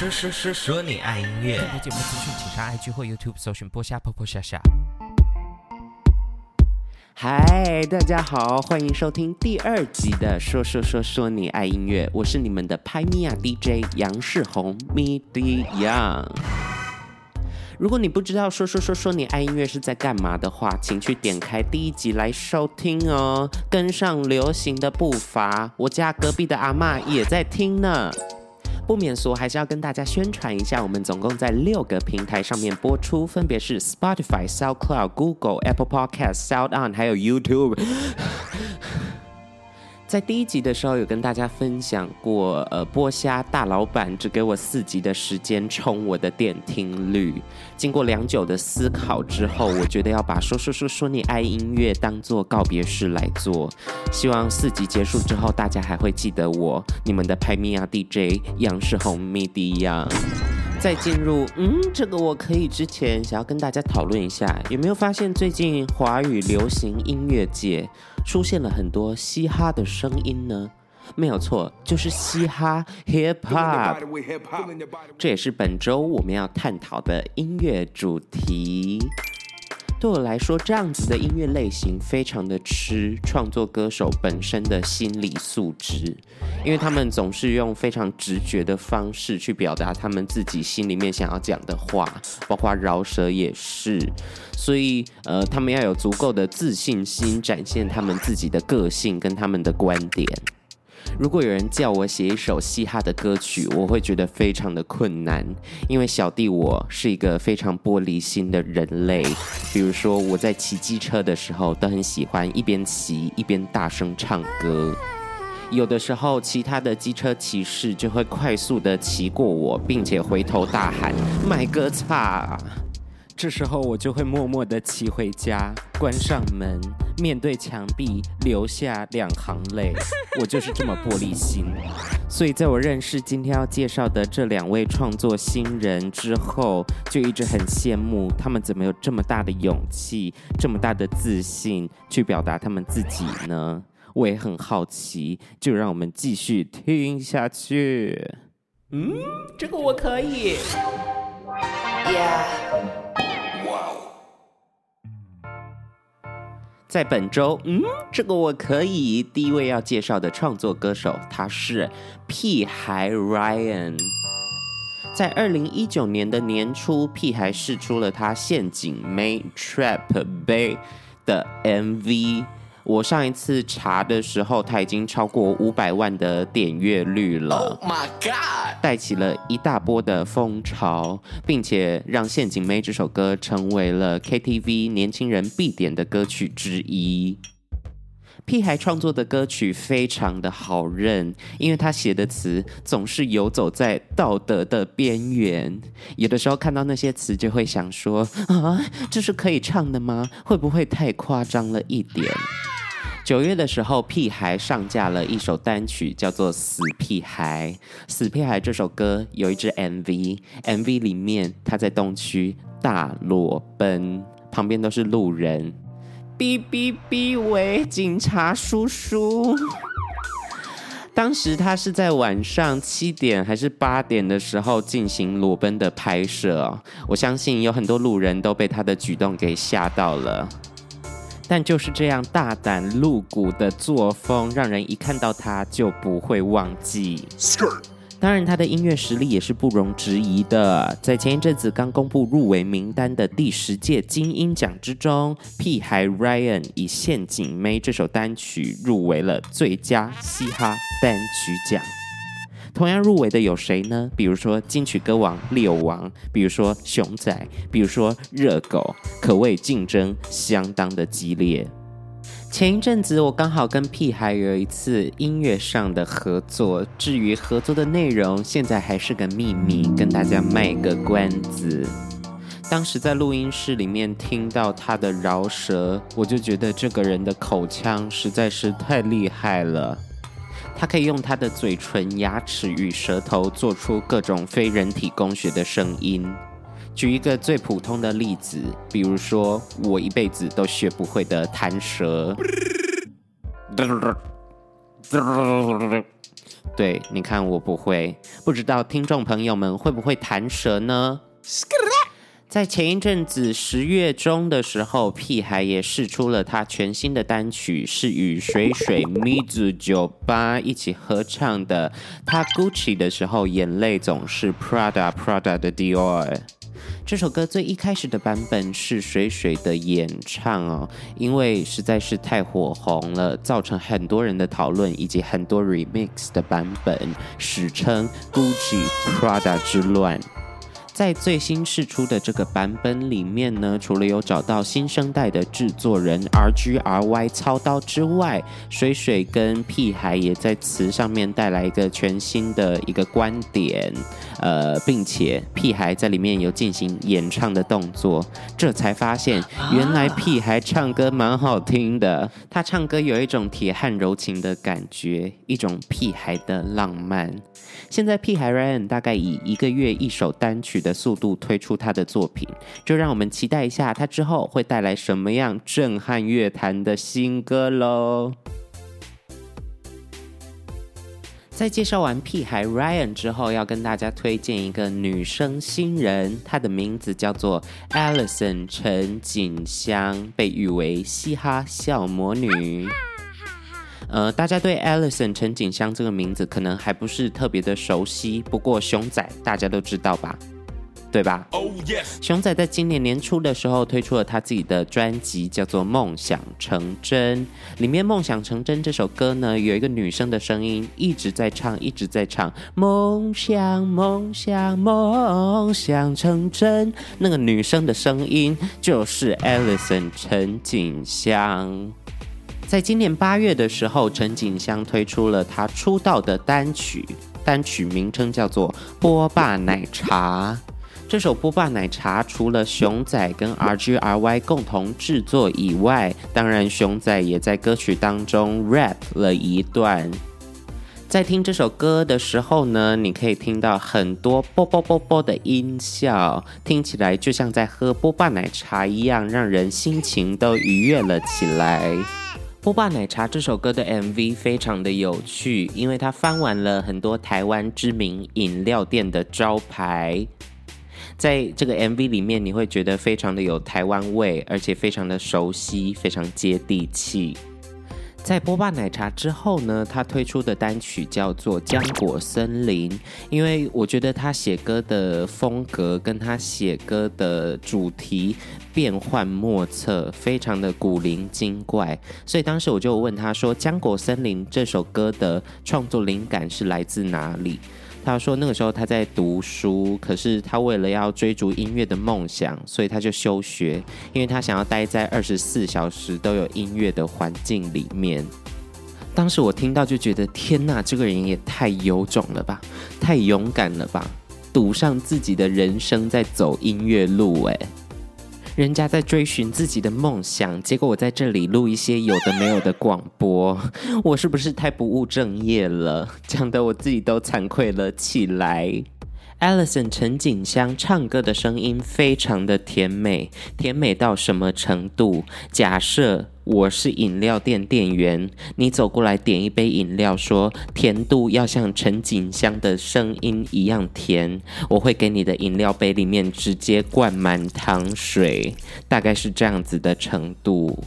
说说说说你爱音乐。更多节目资讯，请上 IG 或 YouTube 搜寻“播虾婆婆夏夏”。嗨，大家好，欢迎收听第二集的《说说说说你爱音乐》，我是你们的拍米亚 DJ 杨世宏，MIDI Young。如果你不知道《说说说说你爱音乐》是在干嘛的话，请去点开第一集来收听哦，跟上流行的步伐。我家隔壁的阿嬷也在听呢。不免俗，还是要跟大家宣传一下，我们总共在六个平台上面播出，分别是 Spotify、SoundCloud、Google、Apple Podcast、SoundOn，还有 YouTube。在第一集的时候，有跟大家分享过，呃，剥虾大老板只给我四集的时间冲我的点听率。经过良久的思考之后，我觉得要把说说说说你爱音乐当做告别式来做。希望四集结束之后，大家还会记得我，你们的拍米亚 DJ 杨世宏 MIDI 杨。在进入嗯，这个我可以之前，想要跟大家讨论一下，有没有发现最近华语流行音乐界，出现了很多嘻哈的声音呢？没有错，就是嘻哈 （hip hop）。这也是本周我们要探讨的音乐主题。对我来说，这样子的音乐类型非常的吃创作歌手本身的心理素质，因为他们总是用非常直觉的方式去表达他们自己心里面想要讲的话，包括饶舌也是，所以呃，他们要有足够的自信心，展现他们自己的个性跟他们的观点。如果有人叫我写一首嘻哈的歌曲，我会觉得非常的困难，因为小弟我是一个非常玻璃心的人类。比如说我在骑机车的时候，都很喜欢一边骑一边大声唱歌。有的时候，其他的机车骑士就会快速的骑过我，并且回头大喊“麦哥擦”。这时候我就会默默地骑回家，关上门，面对墙壁，流下两行泪。我就是这么玻璃心。所以在我认识今天要介绍的这两位创作新人之后，就一直很羡慕他们怎么有这么大的勇气，这么大的自信去表达他们自己呢？我也很好奇，就让我们继续听下去。嗯，这个我可以。Yeah。在本周，嗯，这个我可以。第一位要介绍的创作歌手，他是屁孩 Ryan。在二零一九年的年初，屁孩试出了他陷阱 May Trap Bay 的 MV。我上一次查的时候，它已经超过五百万的点阅率了，Oh my God！带起了一大波的风潮，并且让《陷阱妹》这首歌成为了 KTV 年轻人必点的歌曲之一。屁孩创作的歌曲非常的好认，因为他写的词总是游走在道德的边缘，有的时候看到那些词就会想说：啊，这是可以唱的吗？会不会太夸张了一点？九月的时候，屁孩上架了一首单曲，叫做《死屁孩》。《死屁孩》这首歌有一支 MV，MV 里面他在东区大裸奔，旁边都是路人。哔哔哔！喂，警察叔叔。当时他是在晚上七点还是八点的时候进行裸奔的拍摄，我相信有很多路人都被他的举动给吓到了。但就是这样大胆露骨的作风，让人一看到他就不会忘记。当然，他的音乐实力也是不容置疑的。在前一阵子刚公布入围名单的第十届金音奖之中，屁孩 Ryan 以《陷阱妹》这首单曲入围了最佳嘻哈单曲奖。同样入围的有谁呢？比如说金曲歌王六王，比如说熊仔，比如说热狗，可谓竞争相当的激烈。前一阵子我刚好跟屁孩有一次音乐上的合作，至于合作的内容，现在还是个秘密，跟大家卖个关子。当时在录音室里面听到他的饶舌，我就觉得这个人的口腔实在是太厉害了。他可以用他的嘴唇、牙齿与舌头做出各种非人体工学的声音。举一个最普通的例子，比如说我一辈子都学不会的弹舌。对，你看我不会，不知道听众朋友们会不会弹舌呢？在前一阵子十月中的时候，屁孩也试出了他全新的单曲，是与水水 Mizu 酒吧一起合唱的。他 Gucci 的时候，眼泪总是 Prada Prada 的 Dior。这首歌最一开始的版本是水水的演唱哦，因为实在是太火红了，造成很多人的讨论，以及很多 remix 的版本，史称 Gucci Prada 之乱。在最新释出的这个版本里面呢，除了有找到新生代的制作人 RGRY 操刀之外，水水跟屁孩也在词上面带来一个全新的一个观点，呃，并且屁孩在里面有进行演唱的动作，这才发现原来屁孩唱歌蛮好听的，他唱歌有一种铁汉柔情的感觉，一种屁孩的浪漫。现在屁孩 Ryan 大概以一个月一首单曲的速度推出他的作品，就让我们期待一下他之后会带来什么样震撼乐坛的新歌喽。在介绍完屁孩 Ryan 之后，要跟大家推荐一个女生新人，她的名字叫做 Alison 陈锦香，被誉为嘻哈小魔女。呃，大家对 Alison 陈锦香这个名字可能还不是特别的熟悉，不过熊仔大家都知道吧？对吧？Oh, yes. 熊仔在今年年初的时候推出了他自己的专辑，叫做《梦想成真》。里面《梦想成真》这首歌呢，有一个女生的声音一直在唱，一直在唱“梦想，梦想，梦想成真”。那个女生的声音就是 Alison 陈景香。在今年八月的时候，陈景香推出了她出道的单曲，单曲名称叫做《波霸奶茶》。这首《波霸奶茶》除了熊仔跟 RGRY 共同制作以外，当然熊仔也在歌曲当中 rap 了一段。在听这首歌的时候呢，你可以听到很多啵啵啵啵的音效，听起来就像在喝波霸奶茶一样，让人心情都愉悦了起来。《波霸奶茶》这首歌的 MV 非常的有趣，因为它翻完了很多台湾知名饮料店的招牌。在这个 MV 里面，你会觉得非常的有台湾味，而且非常的熟悉，非常接地气。在波霸奶茶之后呢，他推出的单曲叫做《浆果森林》，因为我觉得他写歌的风格跟他写歌的主题变幻莫测，非常的古灵精怪，所以当时我就问他说：“浆果森林这首歌的创作灵感是来自哪里？”他说那个时候他在读书，可是他为了要追逐音乐的梦想，所以他就休学，因为他想要待在二十四小时都有音乐的环境里面。当时我听到就觉得天呐，这个人也太有种了吧，太勇敢了吧，赌上自己的人生在走音乐路诶。人家在追寻自己的梦想，结果我在这里录一些有的没有的广播，我是不是太不务正业了？讲的我自己都惭愧了起来。Alison 陈锦香唱歌的声音非常的甜美，甜美到什么程度？假设我是饮料店店员，你走过来点一杯饮料，说甜度要像陈锦香的声音一样甜，我会给你的饮料杯里面直接灌满糖水，大概是这样子的程度。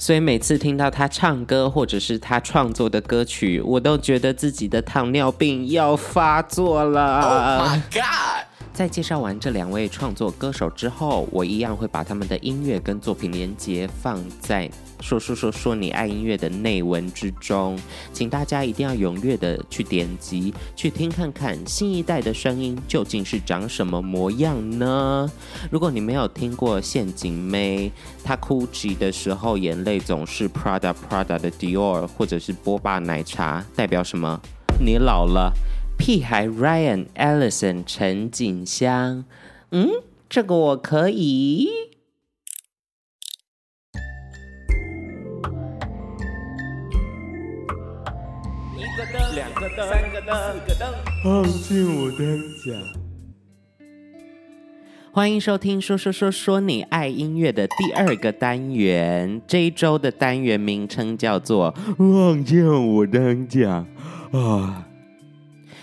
所以每次听到他唱歌，或者是他创作的歌曲，我都觉得自己的糖尿病要发作了。My God！在介绍完这两位创作歌手之后，我一样会把他们的音乐跟作品连结放在说说说说你爱音乐的内文之中，请大家一定要踊跃的去点击去听看看新一代的声音究竟是长什么模样呢？如果你没有听过陷阱妹，她哭泣的时候眼泪总是 Prada Prada 的 Dior，或者是波霸奶茶，代表什么？你老了。屁孩 Ryan Alison 陈锦香，嗯，这个我可以。一个灯，两个灯，三个灯，四个灯，好进我灯奖。欢迎收听说说说说你爱音乐的第二个单元，这一周的单元名称叫做“望见我灯奖”。啊。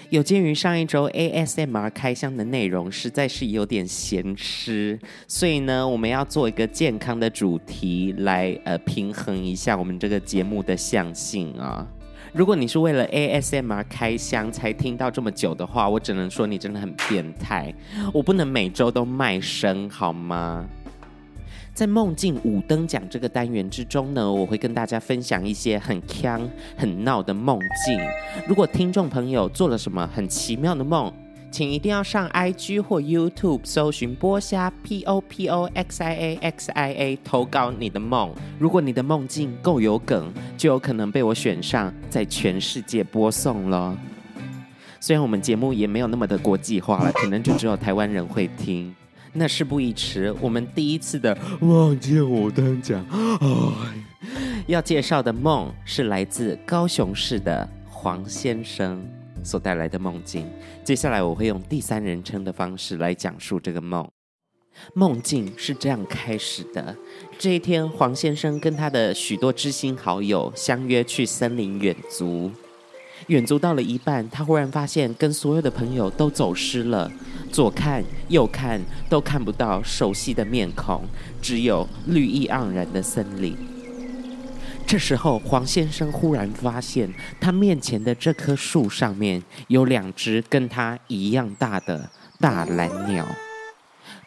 有鉴于上一周 ASMR 开箱的内容实在是有点咸湿，所以呢，我们要做一个健康的主题来呃平衡一下我们这个节目的向性啊。如果你是为了 ASMR 开箱才听到这么久的话，我只能说你真的很变态。我不能每周都卖声好吗？在梦境五灯奖这个单元之中呢，我会跟大家分享一些很锵、很闹的梦境。如果听众朋友做了什么很奇妙的梦，请一定要上 IG 或 YouTube 搜寻波虾 P O P O X I A X I A 投稿你的梦。如果你的梦境够有梗，就有可能被我选上，在全世界播送了。虽然我们节目也没有那么的国际化了，可能就只有台湾人会听。那事不宜迟，我们第一次的梦境五灯奖，要介绍的梦是来自高雄市的黄先生所带来的梦境。接下来我会用第三人称的方式来讲述这个梦。梦境是这样开始的：这一天，黄先生跟他的许多知心好友相约去森林远足。远足到了一半，他忽然发现跟所有的朋友都走失了，左看右看都看不到熟悉的面孔，只有绿意盎然的森林。这时候，黄先生忽然发现，他面前的这棵树上面有两只跟他一样大的大蓝鸟。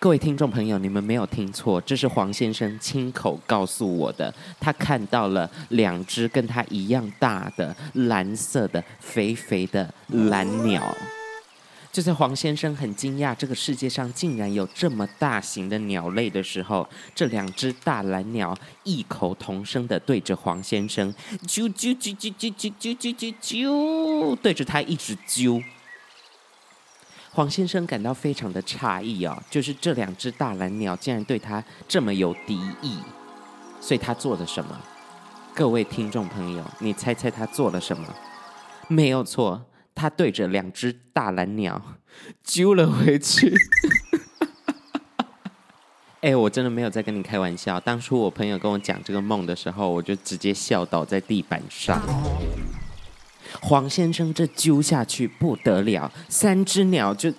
各位听众朋友，你们没有听错，这是黄先生亲口告诉我的。他看到了两只跟他一样大的蓝色的肥肥的蓝鸟。就在黄先生很惊讶这个世界上竟然有这么大型的鸟类的时候，这两只大蓝鸟异口同声的对着黄先生啾啾啾啾啾啾啾啾啾啾，对着他一直啾。黄先生感到非常的诧异哦，就是这两只大蓝鸟竟然对他这么有敌意，所以他做了什么？各位听众朋友，你猜猜他做了什么？没有错，他对着两只大蓝鸟揪了回去。哎，我真的没有在跟你开玩笑。当初我朋友跟我讲这个梦的时候，我就直接笑倒在地板上。黄先生这揪下去不得了，三只鸟就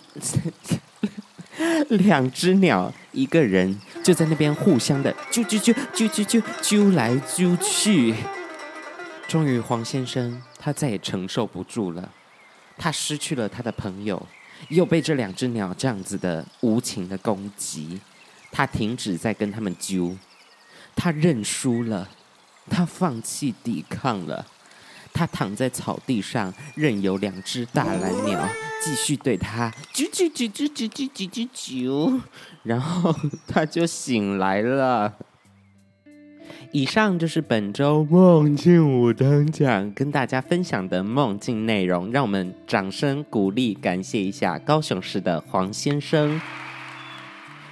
两只鸟，一个人就在那边互相的揪揪揪揪揪揪揪来揪去。终于，黄先生他再也承受不住了，他失去了他的朋友，又被这两只鸟这样子的无情的攻击，他停止在跟他们揪，他认输了，他放弃抵抗了。他躺在草地上，任由两只大蓝鸟继续对他啾啾啾啾啾啾啾啾啾，然后他就醒来了。以上就是本周梦境五灯奖跟大家分享的梦境内容，让我们掌声鼓励，感谢一下高雄市的黄先生。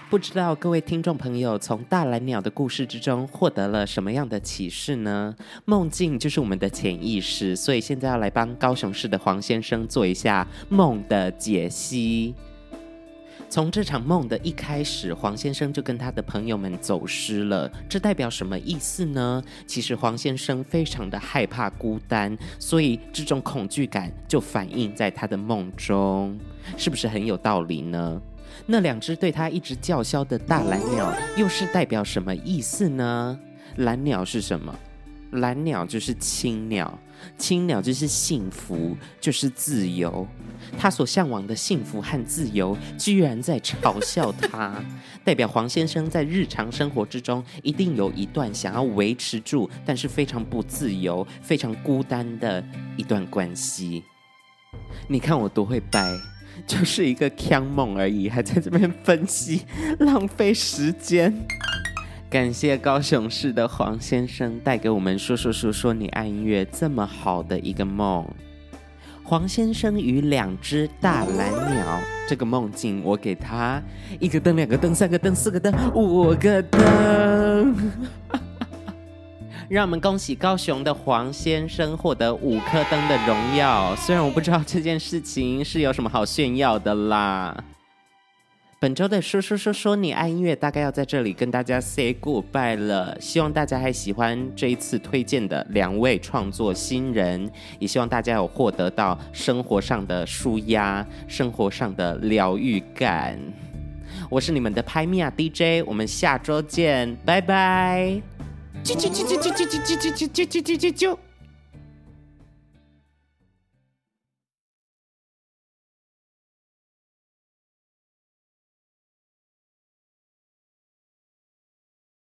不知道各位听众朋友从大蓝鸟的故事之中获得了什么样的启示呢？梦境就是我们的潜意识，所以现在要来帮高雄市的黄先生做一下梦的解析。从这场梦的一开始，黄先生就跟他的朋友们走失了，这代表什么意思呢？其实黄先生非常的害怕孤单，所以这种恐惧感就反映在他的梦中，是不是很有道理呢？那两只对他一直叫嚣的大蓝鸟，又是代表什么意思呢？蓝鸟是什么？蓝鸟就是青鸟，青鸟就是幸福，就是自由。他所向往的幸福和自由，居然在嘲笑他，代表黄先生在日常生活之中，一定有一段想要维持住，但是非常不自由、非常孤单的一段关系。你看我多会掰。就是一个锵梦而已，还在这边分析，浪费时间。感谢高雄市的黄先生带给我们说说说说你爱音乐这么好的一个梦。黄先生与两只大蓝鸟这个梦境，我给他一个灯、两个灯、三个灯、四个灯、五个灯。让我们恭喜高雄的黄先生获得五颗灯的荣耀。虽然我不知道这件事情是有什么好炫耀的啦。本周的说说说说你爱音乐，大概要在这里跟大家 say goodbye 了。希望大家还喜欢这一次推荐的两位创作新人，也希望大家有获得到生活上的舒压，生活上的疗愈感。我是你们的拍米亚 DJ，我们下周见，拜拜。啾啾啾啾啾啾啾啾啾啾啾啾啾啾。